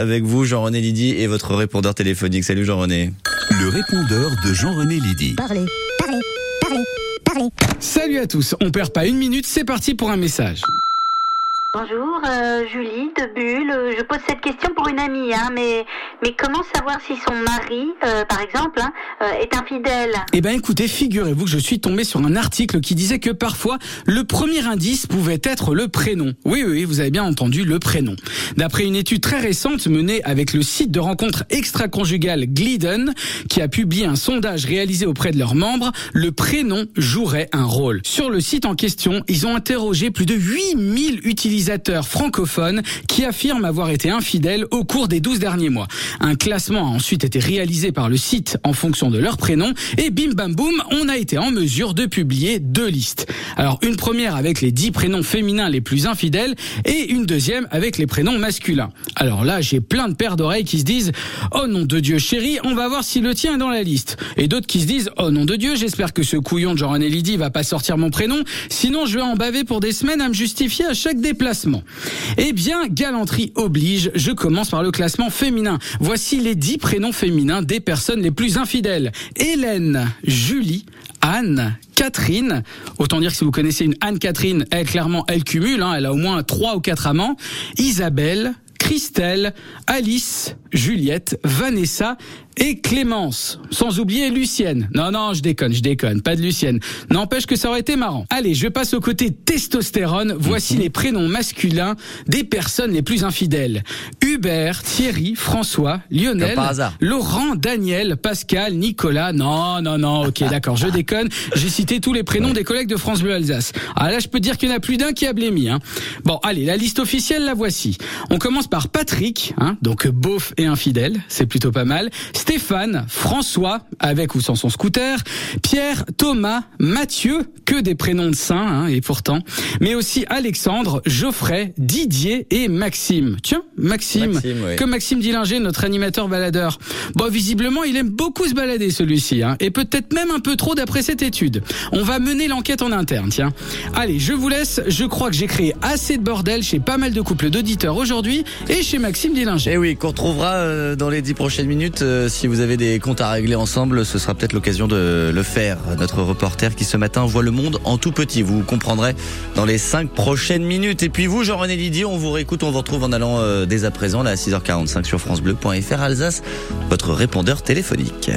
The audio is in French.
Avec vous, Jean-René Lydie et votre répondeur téléphonique. Salut Jean-René. Le répondeur de Jean-René Lydie. Parlez, parlez, parlez, parlez. Salut à tous, on perd pas une minute, c'est parti pour un message. Bonjour, euh, Julie de Bulle. Je pose cette question pour une amie, hein, mais, mais comment savoir si son mari, euh, par exemple, hein, euh, est infidèle Eh ben écoutez, figurez-vous que je suis tombé sur un article qui disait que parfois le premier indice pouvait être le prénom. Oui, oui, vous avez bien entendu le prénom. D'après une étude très récente menée avec le site de rencontre extra-conjugale Glidden, qui a publié un sondage réalisé auprès de leurs membres, le prénom jouerait un rôle. Sur le site en question, ils ont interrogé plus de 8000 utilisateurs francophones qui affirment avoir été infidèles au cours des 12 derniers mois. Un classement a ensuite été réalisé par le site en fonction de leur prénom et bim bam boum, on a été en mesure de publier deux listes. Alors une première avec les 10 prénoms féminins les plus infidèles et une deuxième avec les prénoms masculins. Alors là, j'ai plein de paires d'oreilles qui se disent "Oh nom de Dieu chérie, on va voir si le tien est dans la liste." Et d'autres qui se disent "Oh nom de Dieu, j'espère que ce couillon de Jean-René Lydie va pas sortir mon prénom, sinon je vais en baver pour des semaines à me justifier à chaque déplacement." Eh bien, galanterie oblige, je commence par le classement féminin. Voici les 10 prénoms féminins des personnes les plus infidèles. Hélène, Julie, Anne, Catherine. Autant dire que si vous connaissez une Anne-Catherine, elle clairement, elle cumule, hein, elle a au moins trois ou quatre amants. Isabelle, Christelle, Alice, Juliette, Vanessa et Clémence. Sans oublier Lucienne. Non, non, je déconne, je déconne. Pas de Lucienne. N'empêche que ça aurait été marrant. Allez, je passe au côté testostérone. Voici les prénoms masculins des personnes les plus infidèles. Hubert, Thierry, François, Lionel. Laurent, Daniel, Pascal, Nicolas. Non, non, non, ok, d'accord, je déconne. J'ai cité tous les prénoms des collègues de France Bleu Alsace. Ah là, je peux dire qu'il y en a plus d'un qui a blémi. Hein. Bon, allez, la liste officielle, la voici. On commence par Patrick, hein, donc beauf et infidèle, c'est plutôt pas mal. Stéphane, François, avec ou sans son scooter, Pierre, Thomas, Mathieu, que des prénoms de saints, hein, et pourtant, mais aussi Alexandre, Geoffrey, Didier et Maxime. Tiens, Maxime, Maxime, oui. que Maxime Dillinger, notre animateur baladeur. Bon, visiblement, il aime beaucoup se balader, celui-ci, hein, et peut-être même un peu trop d'après cette étude. On va mener l'enquête en interne, tiens. Allez, je vous laisse. Je crois que j'ai créé assez de bordel chez pas mal de couples d'auditeurs aujourd'hui et chez Maxime Dillinger. Et oui, qu'on retrouvera euh, dans les dix prochaines minutes. Euh, Si vous avez des comptes à régler ensemble, ce sera peut-être l'occasion de le faire. Notre reporter qui ce matin voit le monde en tout petit. Vous comprendrez dans les cinq prochaines minutes. Et puis vous, Jean-René Didier, on vous réécoute, on vous retrouve en allant euh, dès à présent là à 6h45 sur francebleu.fr Alsace, votre répondeur téléphonique.